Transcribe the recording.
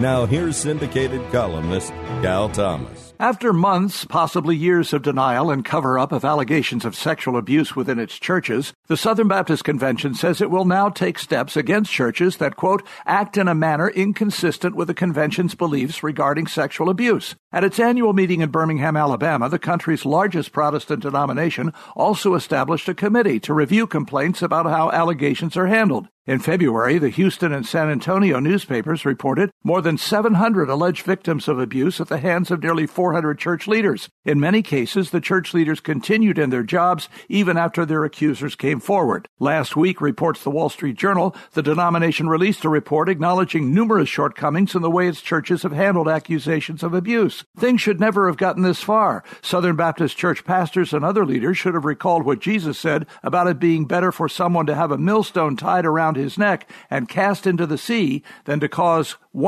Now, here's syndicated columnist Cal Thomas. After months, possibly years of denial and cover up of allegations of sexual abuse within its churches, the Southern Baptist Convention says it will now take steps against churches that, quote, act in a manner inconsistent with the convention's beliefs regarding sexual abuse. At its annual meeting in Birmingham, Alabama, the country's largest Protestant denomination also established a committee to review complaints about how allegations are handled. In February, the Houston and San Antonio newspapers reported more than 700 alleged victims of abuse at the hands of nearly 400 church leaders. In many cases, the church leaders continued in their jobs even after their accusers came forward. Last week, reports the Wall Street Journal, the denomination released a report acknowledging numerous shortcomings in the way its churches have handled accusations of abuse. Things should never have gotten this far. Southern Baptist church pastors and other leaders should have recalled what Jesus said about it being better for someone to have a millstone tied around his neck and cast into the sea than to cause one